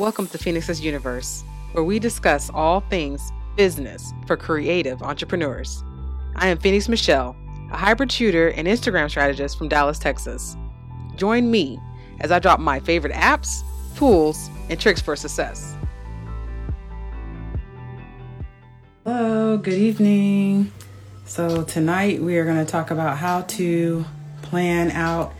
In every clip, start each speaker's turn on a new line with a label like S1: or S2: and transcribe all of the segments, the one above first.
S1: Welcome to Phoenix's Universe, where we discuss all things business for creative entrepreneurs. I am Phoenix Michelle, a hybrid tutor and Instagram strategist from Dallas, Texas. Join me as I drop my favorite apps, tools, and tricks for success. Hello, good evening. So, tonight we are going to talk about how to plan out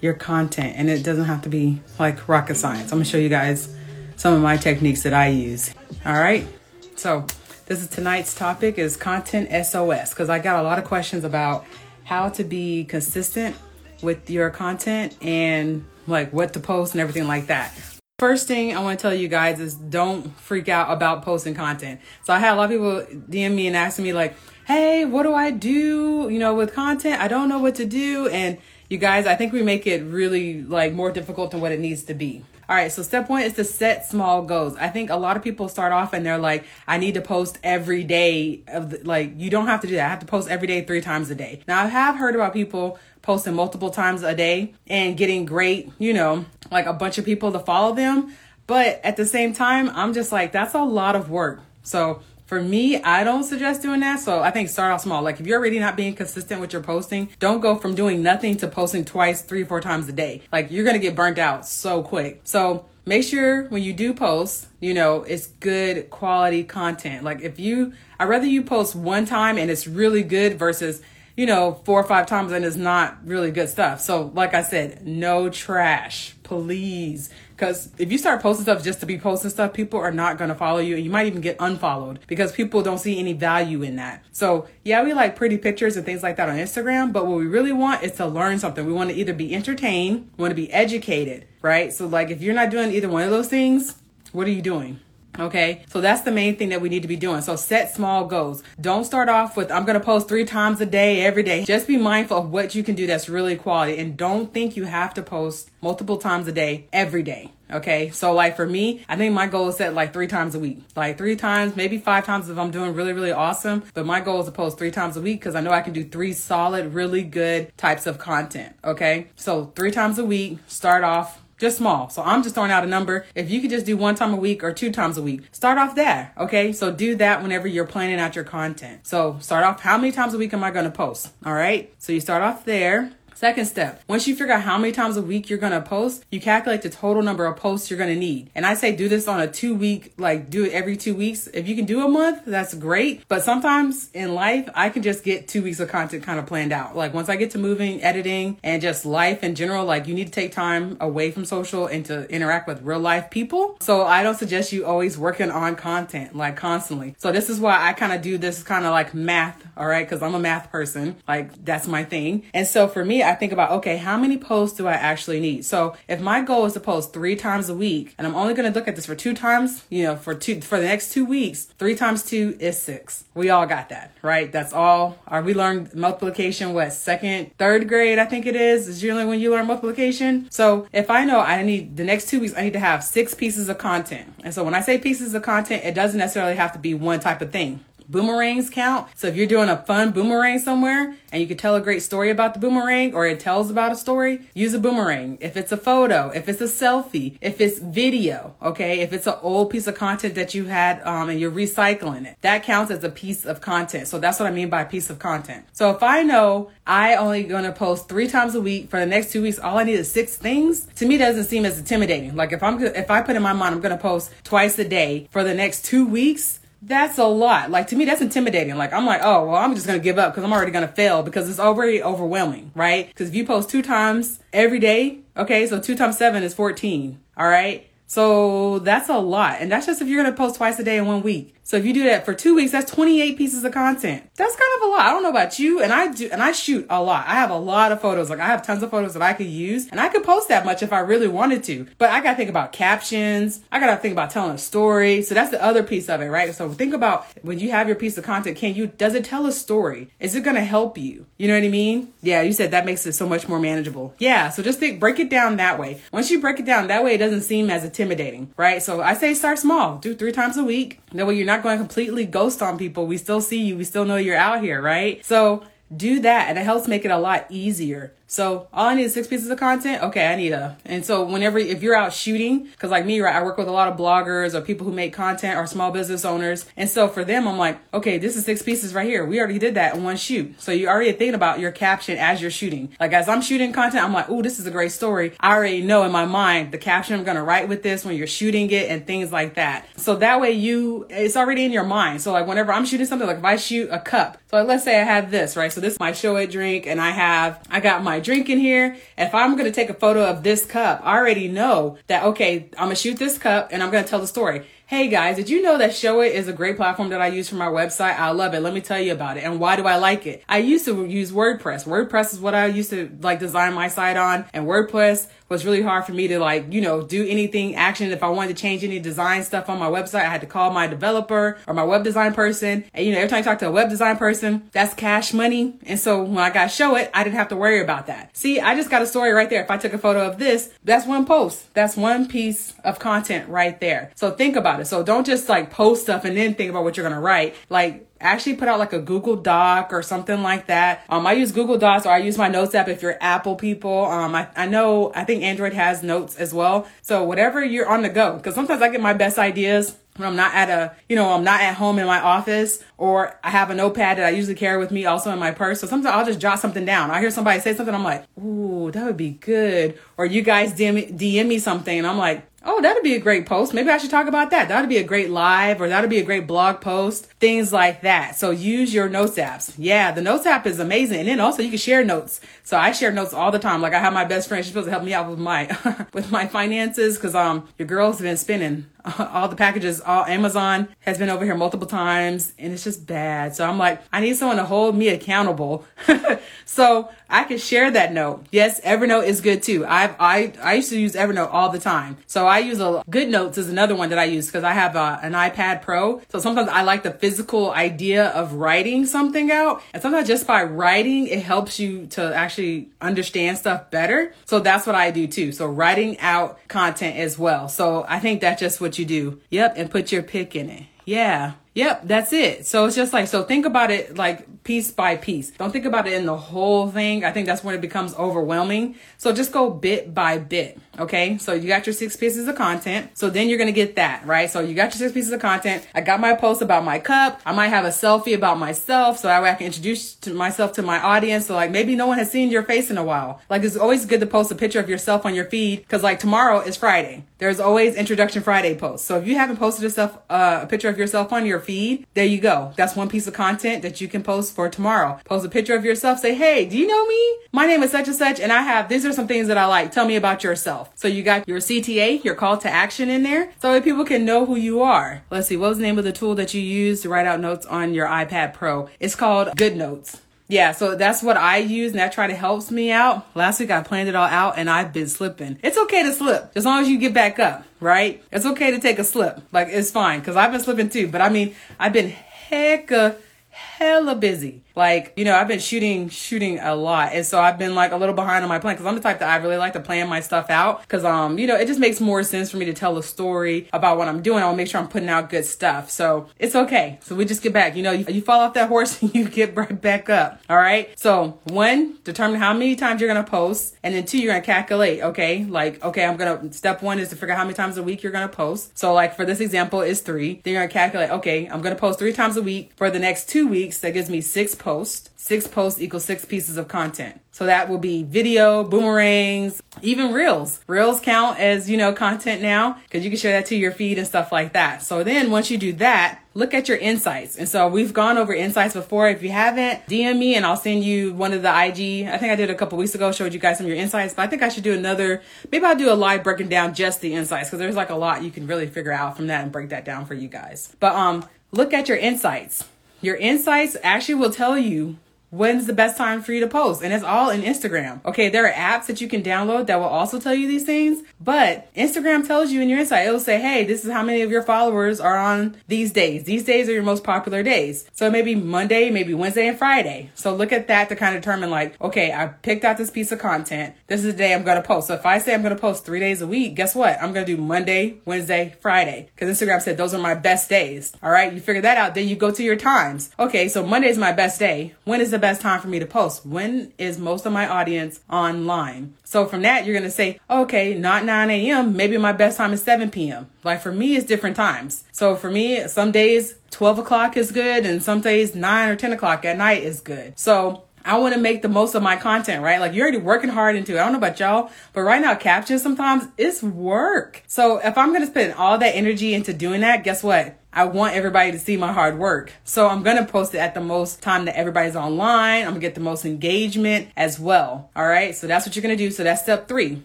S1: your content, and it doesn't have to be like rocket science. I'm going to show you guys some of my techniques that I use. All right. So, this is tonight's topic is content SOS because I got a lot of questions about how to be consistent with your content and like what to post and everything like that. First thing I want to tell you guys is don't freak out about posting content. So I had a lot of people DM me and asking me like, "Hey, what do I do? You know, with content, I don't know what to do." And you guys, I think we make it really like more difficult than what it needs to be. All right, so step one is to set small goals. I think a lot of people start off and they're like, I need to post every day of the, like you don't have to do that. I have to post every day 3 times a day. Now, I have heard about people posting multiple times a day and getting great, you know, like a bunch of people to follow them, but at the same time, I'm just like that's a lot of work. So, for me, I don't suggest doing that. So I think start off small. Like if you're already not being consistent with your posting, don't go from doing nothing to posting twice, three, four times a day. Like you're going to get burnt out so quick. So make sure when you do post, you know, it's good quality content. Like if you, I'd rather you post one time and it's really good versus you know, four or five times and it's not really good stuff. So, like I said, no trash, please. Because if you start posting stuff just to be posting stuff, people are not going to follow you and you might even get unfollowed because people don't see any value in that. So, yeah, we like pretty pictures and things like that on Instagram, but what we really want is to learn something. We want to either be entertained, want to be educated, right? So, like, if you're not doing either one of those things, what are you doing? Okay, so that's the main thing that we need to be doing. So set small goals. Don't start off with, I'm gonna post three times a day every day. Just be mindful of what you can do that's really quality and don't think you have to post multiple times a day every day. Okay, so like for me, I think my goal is set like three times a week, like three times, maybe five times if I'm doing really, really awesome. But my goal is to post three times a week because I know I can do three solid, really good types of content. Okay, so three times a week, start off just small. So I'm just throwing out a number. If you could just do one time a week or two times a week, start off there. Okay. So do that whenever you're planning out your content. So start off how many times a week am I going to post? All right. So you start off there. Second step, once you figure out how many times a week you're gonna post, you calculate the total number of posts you're gonna need. And I say do this on a two week, like do it every two weeks. If you can do a month, that's great. But sometimes in life, I can just get two weeks of content kind of planned out. Like once I get to moving, editing, and just life in general, like you need to take time away from social and to interact with real life people. So I don't suggest you always working on content like constantly. So this is why I kind of do this kind of like math, all right? Because I'm a math person, like that's my thing. And so for me, I think about, okay, how many posts do I actually need? So if my goal is to post three times a week and I'm only going to look at this for two times, you know, for two, for the next two weeks, three times two is six. We all got that, right? That's all. Are we learned multiplication, what, second, third grade, I think it is, is usually when you learn multiplication. So if I know I need the next two weeks, I need to have six pieces of content. And so when I say pieces of content, it doesn't necessarily have to be one type of thing. Boomerangs count. So if you're doing a fun boomerang somewhere and you can tell a great story about the boomerang or it tells about a story, use a boomerang. If it's a photo, if it's a selfie, if it's video, okay, if it's an old piece of content that you had um, and you're recycling it, that counts as a piece of content. So that's what I mean by piece of content. So if I know I only gonna post three times a week for the next two weeks, all I need is six things. To me, doesn't seem as intimidating. Like if I'm if I put in my mind I'm gonna post twice a day for the next two weeks that's a lot. Like to me, that's intimidating. Like I'm like, oh well, I'm just gonna give up because I'm already gonna fail because it's already overwhelming, right? Because if you post two times every day, okay, so two times seven is 14. All right. So that's a lot. And that's just if you're to post twice a day in one week. So if you do that for two weeks, that's 28 pieces of content. That's kind of a lot. I don't know about you. And I do, and I shoot a lot. I have a lot of photos. Like I have tons of photos that I could use and I could post that much if I really wanted to. But I got to think about captions. I got to think about telling a story. So that's the other piece of it, right? So think about when you have your piece of content, can you, does it tell a story? Is it going to help you? You know what I mean? Yeah. You said that makes it so much more manageable. Yeah. So just think, break it down that way. Once you break it down that way, it doesn't seem as intimidating, right? So I say start small, do three times a week. That way you're not going to completely ghost on people. We still see you. We still know you're out here, right? So do that and it helps make it a lot easier. So all I need is six pieces of content. Okay, I need a. And so whenever if you're out shooting, because like me, right, I work with a lot of bloggers or people who make content or small business owners, and so for them, I'm like, okay, this is six pieces right here. We already did that in one shoot. So you already thinking about your caption as you're shooting. Like as I'm shooting content, I'm like, oh, this is a great story. I already know in my mind the caption I'm gonna write with this when you're shooting it and things like that. So that way you, it's already in your mind. So like whenever I'm shooting something, like if I shoot a cup, so let's say I have this, right? So this is my Showit drink and I have, I got my drink in here. If I'm going to take a photo of this cup, I already know that, okay, I'm going to shoot this cup and I'm going to tell the story. Hey guys, did you know that Showit is a great platform that I use for my website? I love it. Let me tell you about it. And why do I like it? I used to use WordPress. WordPress is what I used to like design my site on and WordPress was really hard for me to like, you know, do anything action. If I wanted to change any design stuff on my website, I had to call my developer or my web design person. And you know, every time I talk to a web design person, that's cash money. And so when I got Showit, I didn't have to worry about that. See, I just got a story right there. If I took a photo of this, that's one post. That's one piece of content right there. So think about it. So don't just like post stuff and then think about what you're going to write. Like actually put out like a Google Doc or something like that. Um, I use Google Docs or I use my notes app if you're Apple people. Um, I, I know, I think Android has notes as well. So whatever you're on the go, because sometimes I get my best ideas when I'm not at a, you know, I'm not at home in my office or I have a notepad that I usually carry with me also in my purse. So sometimes I'll just jot something down. I hear somebody say something, I'm like, ooh, that would be good. Or you guys DM, DM me something and I'm like, Oh, that'd be a great post. Maybe I should talk about that. That'd be a great live or that'd be a great blog post, things like that. So use your notes apps. Yeah, the notes app is amazing. And then also you can share notes. So I share notes all the time. Like I have my best friend, she's supposed to help me out with my, with my finances. Cause, um, your girl's been spending all the packages, all Amazon has been over here multiple times and it's just bad. So I'm like, I need someone to hold me accountable. so I can share that note. Yes, Evernote is good too. I've, I, I used to use Evernote all the time. So I use a GoodNotes is another one that I use because I have a, an iPad Pro. So sometimes I like the physical idea of writing something out. And sometimes just by writing, it helps you to actually understand stuff better. So that's what I do too. So writing out content as well. So I think that's just what you do. Yep. And put your pick in it. Yeah. Yep, that's it. So it's just like, so think about it like piece by piece. Don't think about it in the whole thing. I think that's when it becomes overwhelming. So just go bit by bit. Okay. So you got your six pieces of content. So then you're going to get that, right? So you got your six pieces of content. I got my post about my cup. I might have a selfie about myself. So that way I can introduce to myself to my audience. So like maybe no one has seen your face in a while. Like it's always good to post a picture of yourself on your feed. Cause like tomorrow is Friday. There's always introduction Friday posts. So if you haven't posted yourself, uh, a picture of yourself on your feed, there you go. That's one piece of content that you can post for tomorrow. Post a picture of yourself. Say, Hey, do you know me? My name is such and such and I have, these are some things that I like. Tell me about yourself. So you got your CTA, your call to action in there. So that people can know who you are. Let's see. What was the name of the tool that you use to write out notes on your iPad Pro? It's called GoodNotes yeah, so that's what I use and that try to helps me out. Last week I planned it all out and I've been slipping. It's okay to slip as long as you get back up, right? It's okay to take a slip. Like it's fine because I've been slipping too. But I mean, I've been hecka, hella busy. Like, you know, I've been shooting, shooting a lot. And so I've been like a little behind on my plan because I'm the type that I really like to plan my stuff out because, um, you know, it just makes more sense for me to tell a story about what I'm doing. I'll make sure I'm putting out good stuff. So it's okay. So we just get back. You know, you, you fall off that horse and you get right back up. All right. So one, determine how many times you're going to post. And then two, you're going to calculate. Okay. Like, okay, I'm going to, step one is to figure out how many times a week you're going to post. So like for this example is three. Then you're going to calculate, okay, I'm going to post three times a week for the next two weeks. That gives me six posts post. Six posts equals six pieces of content. So that will be video, boomerangs, even reels. Reels count as, you know, content now because you can share that to your feed and stuff like that. So then once you do that, look at your insights. And so we've gone over insights before. If you haven't, DM me and I'll send you one of the IG. I think I did a couple weeks ago, showed you guys some of your insights, but I think I should do another, maybe I'll do a live breaking down just the insights because there's like a lot you can really figure out from that and break that down for you guys. But, um, look at your insights. Your insights actually will tell you when's the best time for you to post? And it's all in instagram. Okay there are apps that you can download that will also tell you these things but instagram tells you in your insight it'll say hey this is how many of your followers are on these days. These days are your most popular days. So maybe monday maybe wednesday and friday. So look at that to kind of determine like okay i picked out this piece of content. This is the day i'm to post. So if i say i'm to post three days a week guess what? I'm to do monday wednesday friday. Because instagram said those are my best days. All right you figure that out then you go to your times. Okay so monday's my best day. When is the best time for me to post? When is most of my audience online? So from that, you're going to say, okay, not 9 a.m. Maybe my best time is 7 p.m. Like for me, it's different times. So for me, some days 12 o'clock is good and some days 9 or 10 o'clock at night is good. So I want to make the most of my content, right? Like you're already working hard into it. I don't know about y'all, but right now captions sometimes it's work. So if I'm going to spend all that energy into doing that, guess what? I want everybody to see my hard work. So I'm going to post it at the most time that everybody's online. I'm going to get the most engagement as well. All right. So that's what you're going to do. So that's step three.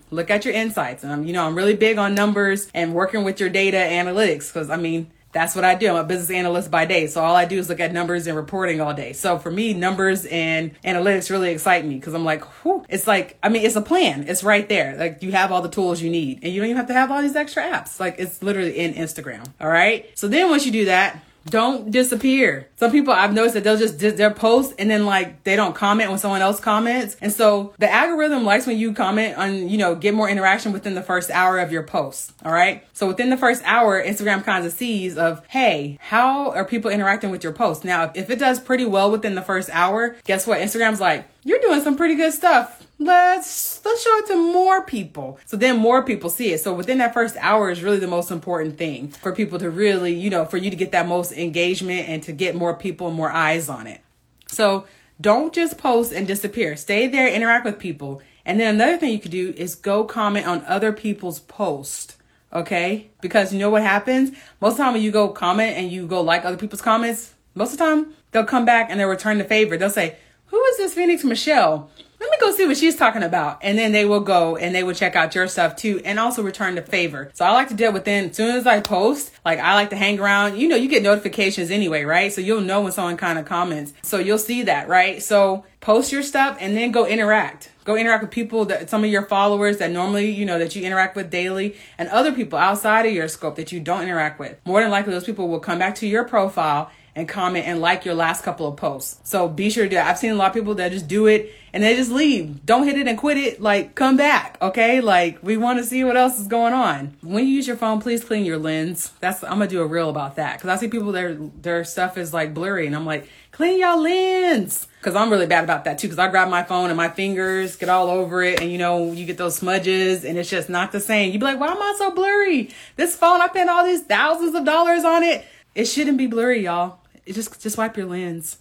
S1: Look at your insights. And I'm, you know, I'm really big on numbers and working with your data analytics because I mean, that's what I do. I'm a business analyst by day. So all I do is look at numbers and reporting all day. So for me, numbers and analytics really excite me because I'm like, whew, it's like, I mean, it's a plan. It's right there. Like you have all the tools you need and you don't even have to have all these extra apps. Like it's literally in Instagram. All right. So then once you do that, don't disappear. Some people I've noticed that they'll just their post and then like they don't comment when someone else comments. And so the algorithm likes when you comment on, you know, get more interaction within the first hour of your post. All right. So within the first hour, Instagram kind of sees of, hey, how are people interacting with your post? Now, if it does pretty well within the first hour, guess what? Instagram's like, you're doing some pretty good stuff let's let's show it to more people. So then more people see it. So within that first hour is really the most important thing for people to really you know for you to get that most engagement and to get more people and more eyes on it. So don't just post and disappear. Stay there interact with people. And then another thing you could do is go comment on other people's posts okay? Because you know what happens? Most of the time when you go comment and you go like other people's comments most of the time they'll come back and they'll return the favor. They'll say who is this phoenix michelle let me go see what she's talking about. And then they will go and they will check out your stuff too and also return the favor. So I like to deal with them as soon as I post, like I like to hang around. You know, you get notifications anyway, right? So you'll know when someone kind of comments. So you'll see that, right? So post your stuff and then go interact. Go interact with people that some of your followers that normally, you know, that you interact with daily and other people outside of your scope that you don't interact with. More than likely, those people will come back to your profile and comment and like your last couple of posts. So be sure to. I've seen a lot of people that just do it and they just leave. Don't hit it and quit it. Like come back. Okay. Like we want to see what else is going on. When you use your phone, please clean your lens. That's, I'm to do a reel about that. Cause I see people their, their stuff is like blurry and I'm like, clean your lens. Cause I'm really bad about that too. Cause I grab my phone and my fingers get all over it and you know, you get those smudges and it's just not the same. You be like, why am I so blurry? This phone, I spent all these thousands of dollars on it. It shouldn't be blurry, y'all just just wipe your lens.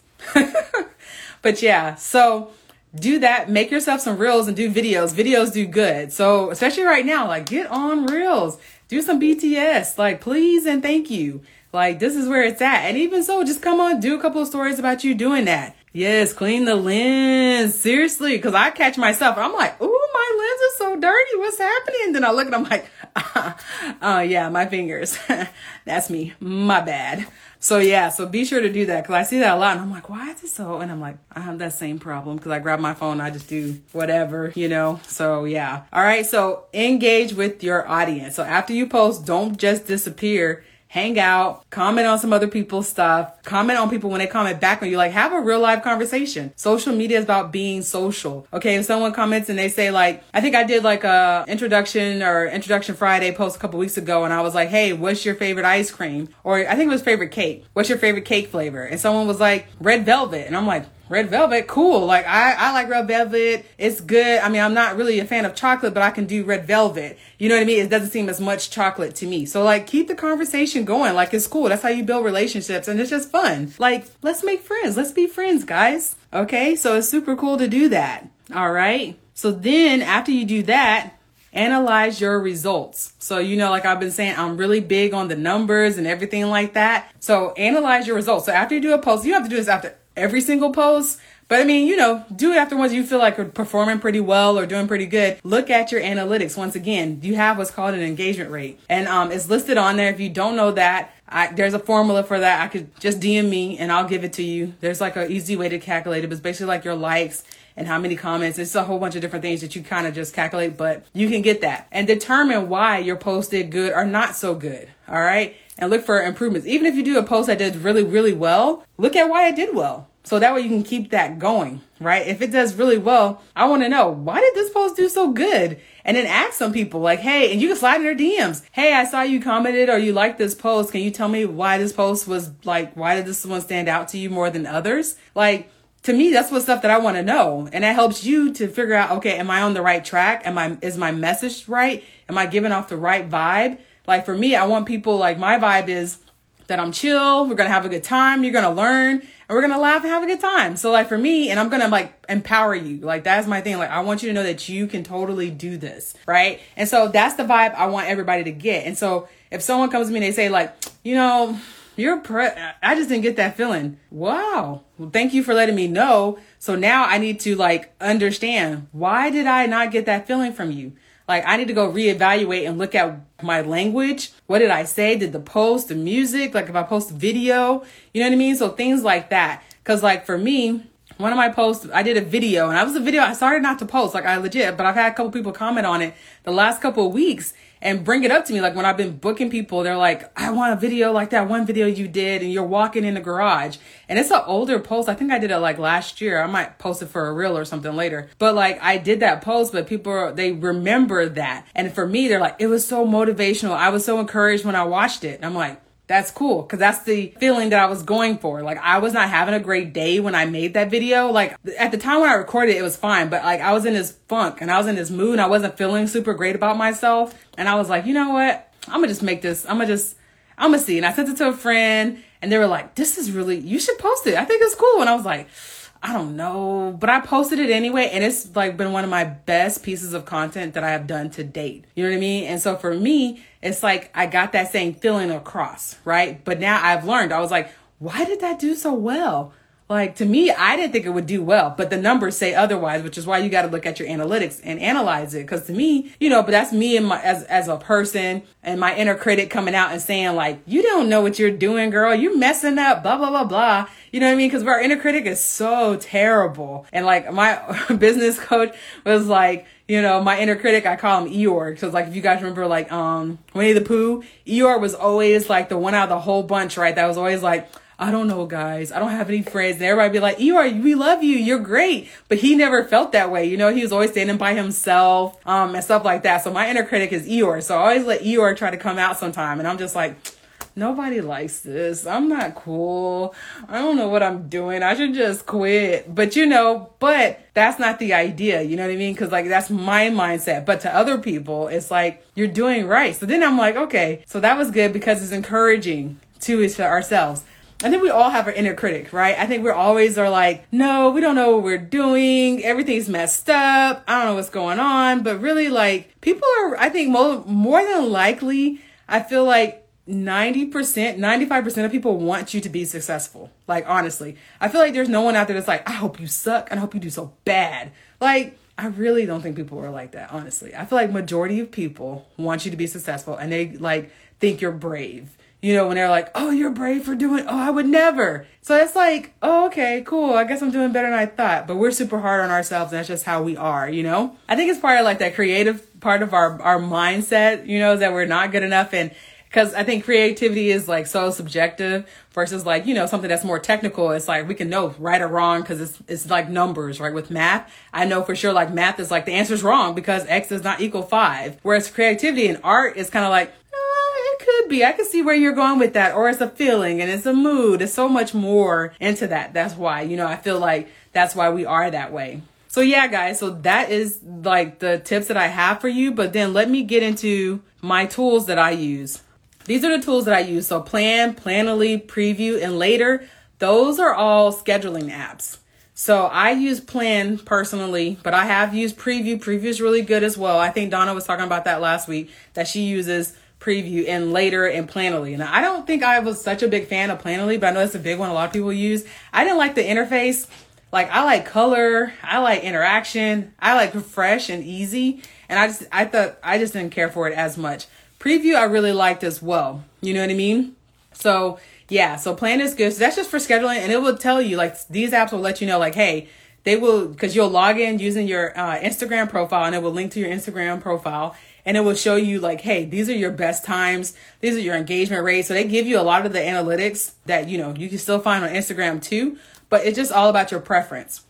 S1: but yeah, so do that. Make yourself some reels and do videos. Videos do good. So especially right now, like get on reels. Do some BTS. Like please and thank you. Like this is where it's at. And even so, just come on, do a couple of stories about you doing that. Yes, clean the lens. Seriously, because I catch myself. I'm like, ooh, my lens is so dirty. What's happening? Then I look and I'm like, oh uh, yeah, my fingers. That's me. My bad. So yeah, so be sure to do that because I see that a lot, and I'm like, why is it so? And I'm like, I have that same problem because I grab my phone, I just do whatever, you know. So yeah, all right. So engage with your audience. So after you post, don't just disappear hang out, comment on some other people's stuff, comment on people when they comment back on you, like have a real live conversation. Social media is about being social. Okay, if someone comments and they say like, I think I did like a introduction or introduction Friday post a couple weeks ago and I was like, hey, what's your favorite ice cream? Or I think it was favorite cake. What's your favorite cake flavor? And someone was like, red velvet. And I'm like, Red velvet, cool. Like I, I like red velvet. It's good. I mean, I'm not really a fan of chocolate, but I can do red velvet. You know what I mean? It doesn't seem as much chocolate to me. So like keep the conversation going. Like it's cool. That's how you build relationships and it's just fun. Like let's make friends. Let's be friends, guys. Okay. So it's super cool to do that. All right. So then after you do that, analyze your results. So, you know, like I've been saying, I'm really big on the numbers and everything like that. So analyze your results. So after you do a post, you have to do this after every single post. But I mean, you know, do it after ones you feel like are performing pretty well or doing pretty good. Look at your analytics. Once again, you have what's called an engagement rate. And um, it's listed on there. If you don't know that, I, there's a formula for that. I could just DM me and I'll give it to you. There's like an easy way to calculate it. It's basically like your likes and how many comments. It's a whole bunch of different things that you kind of just calculate, but you can get that and determine why your post did good or not so good. All right. And look for improvements. Even if you do a post that did really, really well, look at why it did well. So that way you can keep that going, right? If it does really well, I want to know why did this post do so good? And then ask some people like, hey, and you can slide in their DMs. Hey, I saw you commented or you liked this post. Can you tell me why this post was like, why did this one stand out to you more than others? Like, to me, that's what stuff that I want to know. And that helps you to figure out, okay, am I on the right track? Am I, is my message right? Am I giving off the right vibe? Like for me, I want people like my vibe is that I'm chill. We're to have a good time. You're to learn and we're to laugh and have a good time. So like for me, and I'm to like empower you. Like that's my thing. Like I want you to know that you can totally do this. Right. And so that's the vibe I want everybody to get. And so if someone comes to me and they say like, you know, you're pre- I just didn't get that feeling. Wow. Well, thank you for letting me know. So now I need to like understand why did I not get that feeling from you? Like I need to go reevaluate and look at my language. What did I say? Did the post, the music, like if I post a video, you know what I mean? So things like that. Cause like for me, one of my posts, I did a video and I was a video I started not to post, like I legit, but I've had a couple people comment on it the last couple of weeks and bring it up to me. Like when I've been booking people, they're like, I want a video like that one video you did and you're walking in the garage. And it's an older post. I think I did it like last year. I might post it for a reel or something later. But like I did that post, but people, they remember that. And for me, they're like, it was so motivational. I was so encouraged when I watched it. And I'm like, that's cool because that's the feeling that I was going for. Like I was not having a great day when I made that video. Like at the time when I recorded it, it was fine, but like I was in this funk and I was in this mood I wasn't feeling super great about myself. And I was like, you know what? I'm gonna just make this. I'm gonna just, I'm gonna see. And I sent it to a friend and they were like, this is really, you should post it. I think it's cool. And I was like, I don't know, but I posted it anyway, and it's like been one of my best pieces of content that I have done to date. You know what I mean? And so for me, it's like I got that same feeling across, right? But now I've learned, I was like, why did that do so well? Like to me, I didn't think it would do well, but the numbers say otherwise, which is why you got to look at your analytics and analyze it. Cause to me, you know, but that's me and my, as, as a person and my inner critic coming out and saying like, you don't know what you're doing, girl. You're messing up, blah, blah, blah, blah. You know what I mean? Cause our inner critic is so terrible. And like my business coach was like, you know, my inner critic, I call him Eeyore. Cause like, if you guys remember like, um, Winnie the Pooh, Eeyore was always like the one out of the whole bunch, right? That was always like, I don't know, guys. I don't have any friends. And everybody be like, Eeyore, we love you. You're great. But he never felt that way. You know, he was always standing by himself, um, and stuff like that. So my inner critic is Eeyore. So I always let Eeyore try to come out sometime. And I'm just like, nobody likes this. I'm not cool. I don't know what I'm doing. I should just quit. But you know, but that's not the idea. You know what I mean? Cause like that's my mindset. But to other people, it's like, you're doing right. So then I'm like, okay, so that was good because it's encouraging to ourselves. I think we all have our inner critic, right? I think we're always are like, no, we don't know what we're doing. Everything's messed up. I don't know what's going on. But really, like, people are, I think more, more than likely, I feel like 90%, 95% of people want you to be successful. Like, honestly, I feel like there's no one out there that's like, I hope you suck and I hope you do so bad. Like, I really don't think people are like that, honestly. I feel like majority of people want you to be successful and they like think you're brave you know, when they're like, oh, you're brave for doing, oh, I would never. So it's like, oh, okay, cool. I guess I'm doing better than I thought. But we're super hard on ourselves and that's just how we are, you know? I think it's part of like that creative part of our, our mindset, you know, that we're not good enough. And because I think creativity is like so subjective versus like, you know, something that's more technical. It's like we can know right or wrong because it's, it's like numbers, right? With math, I know for sure like math is like the answer is wrong because X does not equal five. Whereas creativity and art is kind of like, could be. I could see where you're going with that. Or it's a feeling and it's a mood. It's so much more into that. That's why, you know, I feel like that's why we are that way. So yeah, guys, so that is like the tips that I have for you. But then let me get into my tools that I use. These are the tools that I use. So plan, Planoly, preview, and later. Those are all scheduling apps. So I use Plann personally, but I have used Preview. Preview is really good as well. I think Donna was talking about that last week that she uses preview and later in Planoly. Now, I don't think I was such a big fan of Planoly, but I know it's a big one a lot of people use. I didn't like the interface. Like I like color, I like interaction, I like fresh and easy, and I just I thought I just didn't care for it as much. Preview I really liked as well. You know what I mean? So yeah, so Plann is good. So that's just for scheduling, and it will tell you like these apps will let you know like hey they will because you'll log in using your uh, Instagram profile and it will link to your Instagram profile and it will show you like, hey, these are your best times. These are your engagement rates. So they give you a lot of the analytics that, you know, you can still find on Instagram too, but it's just all about your preference.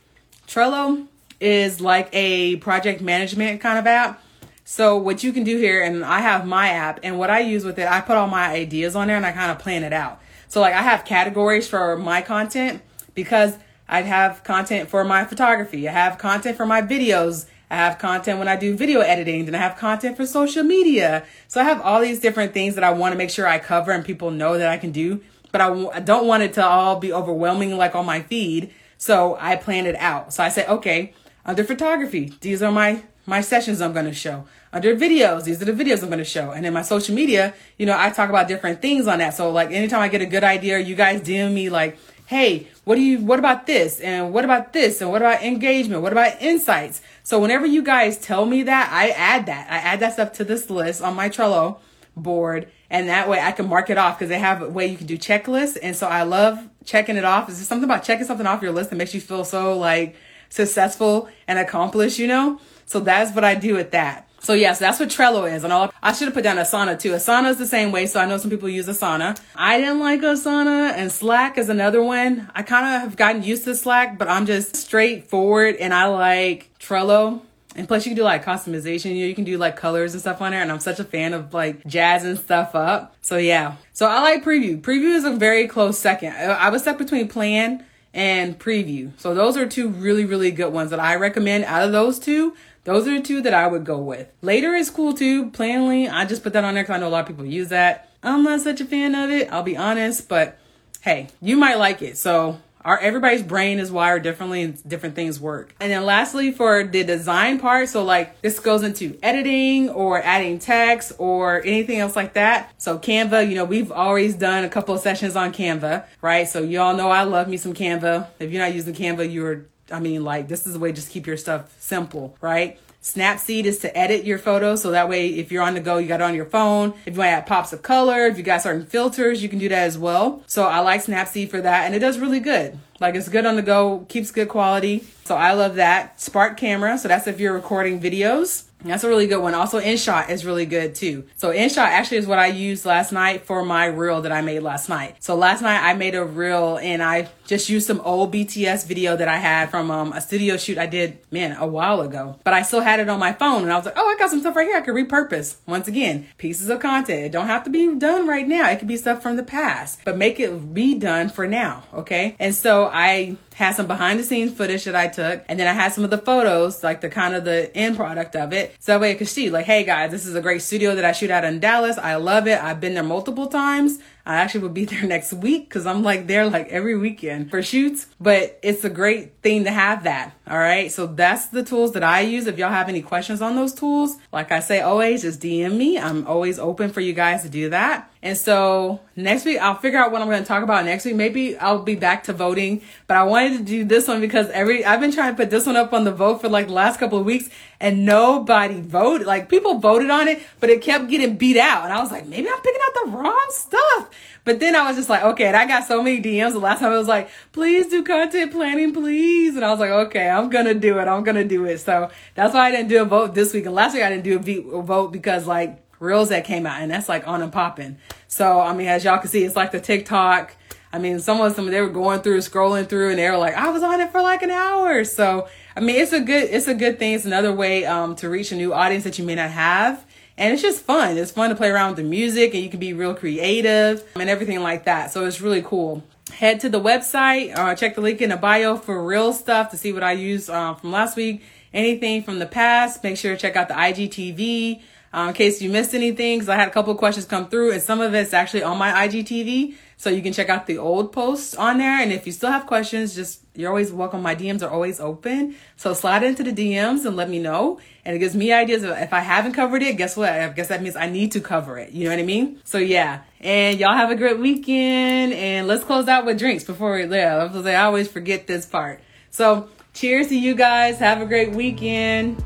S1: Trello is like a project management kind of app. So what you can do here, and I have my app, and what I use with it, I put all my ideas on there and I kind of plan it out. So like I have categories for my content because I'd have content for my photography. I have content for my videos. I have content when I do video editing. Then I have content for social media. So I have all these different things that I want to make sure I cover and people know that I can do. But I w- I don't want it to all be overwhelming like on my feed. So I plan it out. So I said, okay, under photography, these are my my sessions I'm going to show. Under videos, these are the videos I'm going to show. And then my social media, you know, I talk about different things on that. So like anytime I get a good idea, you guys DM me like, hey, what do you, what about this? And what about this? And what about engagement? What about insights? So whenever you guys tell me that, I add that. I add that stuff to this list on my Trello board. And that way I can mark it off because they have a way you can do checklists. And so I love checking it off. Is there something about checking something off your list that makes you feel so like successful and accomplished, you know? So that's what I do with that. So yes, that's what Trello is. And I'll, I should have put down Asana too. Asana is the same way. So I know some people use Asana. I didn't like Asana and Slack is another one. I kind of have gotten used to Slack, but I'm just straightforward and I like Trello. And plus you can do like customization. You, know, you can do like colors and stuff on there. And I'm such a fan of like jazzing stuff up. So yeah. So I like preview. Preview is a very close second. I was stuck between Plann and preview. So those are two really, really good ones that I recommend out of those two. Those are the two that I would go with. Later is cool too. Planoly. I just put that on there because I know a lot of people use that. I'm not such a fan of it, I'll be honest, but hey, you might like it. So our everybody's brain is wired differently and different things work. And then lastly for the design part, so like this goes into editing or adding text or anything else like that. So Canva, you know, we've always done a couple of sessions on Canva, right? So y'all know I love me some Canva. If you're not using Canva, you're I mean, like, this is a way just keep your stuff simple, right? Snapseed is to edit your photos. So that way, if you're on the go, you got it on your phone. If you want to add pops of color, if you got certain filters, you can do that as well. So I like Snapseed for that. And it does really good. Like it's good on the go, keeps good quality. So I love that. Spark camera. So that's if you're recording videos. That's a really good one. Also, InShot is really good too. So InShot actually is what I used last night for my reel that I made last night. So last night I made a reel and I just used some old BTS video that I had from um, a studio shoot I did, man, a while ago. But I still had it on my phone and I was like, oh, I got some stuff right here I could repurpose. Once again, pieces of content. It don't have to be done right now. It could be stuff from the past, but make it be done for now. Okay. And so I had some behind the scenes footage that I took, and then I had some of the photos, like the kind of the end product of it. So that way I could see, like, hey guys, this is a great studio that I shoot out in Dallas. I love it. I've been there multiple times. I actually will be there next week because I'm like there like every weekend for shoots. But it's a great thing to have that. All right. So that's the tools that I use. If y'all have any questions on those tools, like I say always, just DM me. I'm always open for you guys to do that. And so next week, I'll figure out what I'm going to talk about next week. Maybe I'll be back to voting, but I wanted to do this one because every, I've been trying to put this one up on the vote for like the last couple of weeks and nobody voted. Like people voted on it, but it kept getting beat out. And I was like, maybe I'm picking out the wrong stuff. But then I was just like, okay, and I got so many DMs. The last time I was like, please do content planning, please. And I was like, okay, I'm to do it. I'm to do it. So that's why I didn't do a vote this week. And last week I didn't do a vote because like reels that came out and that's like on and popping. So, I mean, as y'all can see, it's like the TikTok. I mean, some of them, they were going through, scrolling through and they were like, I was on it for like an hour. So, I mean, it's a good, it's a good thing. It's another way, um, to reach a new audience that you may not have and it's just fun. It's fun to play around with the music and you can be real creative and everything like that. So it's really cool. Head to the website, uh, check the link in the bio for real stuff to see what I used uh, from last week. Anything from the past, make sure to check out the IGTV uh, in case you missed anything. Because I had a couple questions come through and some of it's actually on my IGTV. So you can check out the old posts on there. And if you still have questions, just you're always welcome. My DMs are always open. So slide into the DMs and let me know. And it gives me ideas if I haven't covered it, guess what? I guess that means I need to cover it. You know what I mean? So yeah. And y'all have a great weekend. And let's close out with drinks before we leave. I always forget this part. So cheers to you guys. Have a great weekend.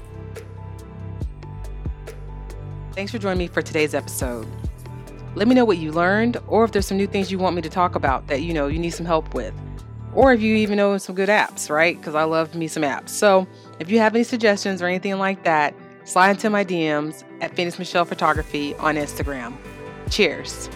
S1: Thanks for joining me for today's episode. Let me know what you learned, or if there's some new things you want me to talk about that you know you need some help with, or if you even know some good apps, right? Because I love me some apps. So if you have any suggestions or anything like that, slide into my DMs at Phoenix Michelle Photography on Instagram. Cheers.